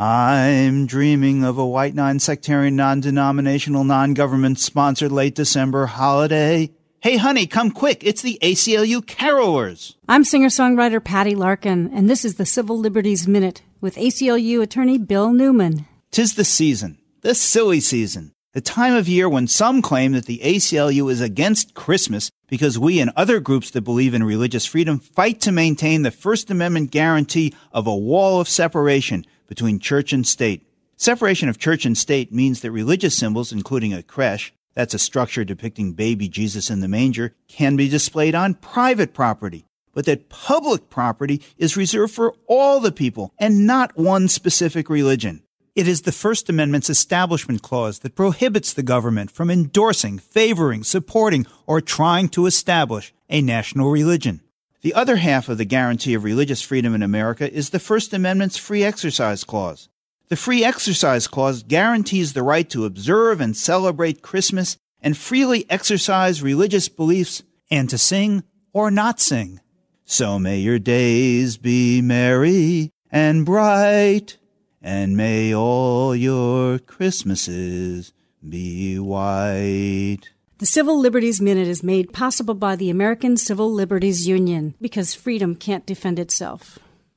I'm dreaming of a white non sectarian, non denominational, non government sponsored late December holiday. Hey, honey, come quick. It's the ACLU Carolers. I'm singer songwriter Patty Larkin, and this is the Civil Liberties Minute with ACLU attorney Bill Newman. Tis the season, the silly season, the time of year when some claim that the ACLU is against Christmas because we and other groups that believe in religious freedom fight to maintain the First Amendment guarantee of a wall of separation between church and state. Separation of church and state means that religious symbols, including a creche, that's a structure depicting baby Jesus in the manger, can be displayed on private property, but that public property is reserved for all the people and not one specific religion. It is the First Amendment's Establishment Clause that prohibits the government from endorsing, favoring, supporting, or trying to establish a national religion. The other half of the guarantee of religious freedom in America is the First Amendment's Free Exercise Clause. The Free Exercise Clause guarantees the right to observe and celebrate Christmas and freely exercise religious beliefs and to sing or not sing. So may your days be merry and bright, and may all your Christmases be white. The Civil Liberties Minute is made possible by the American Civil Liberties Union because freedom can't defend itself.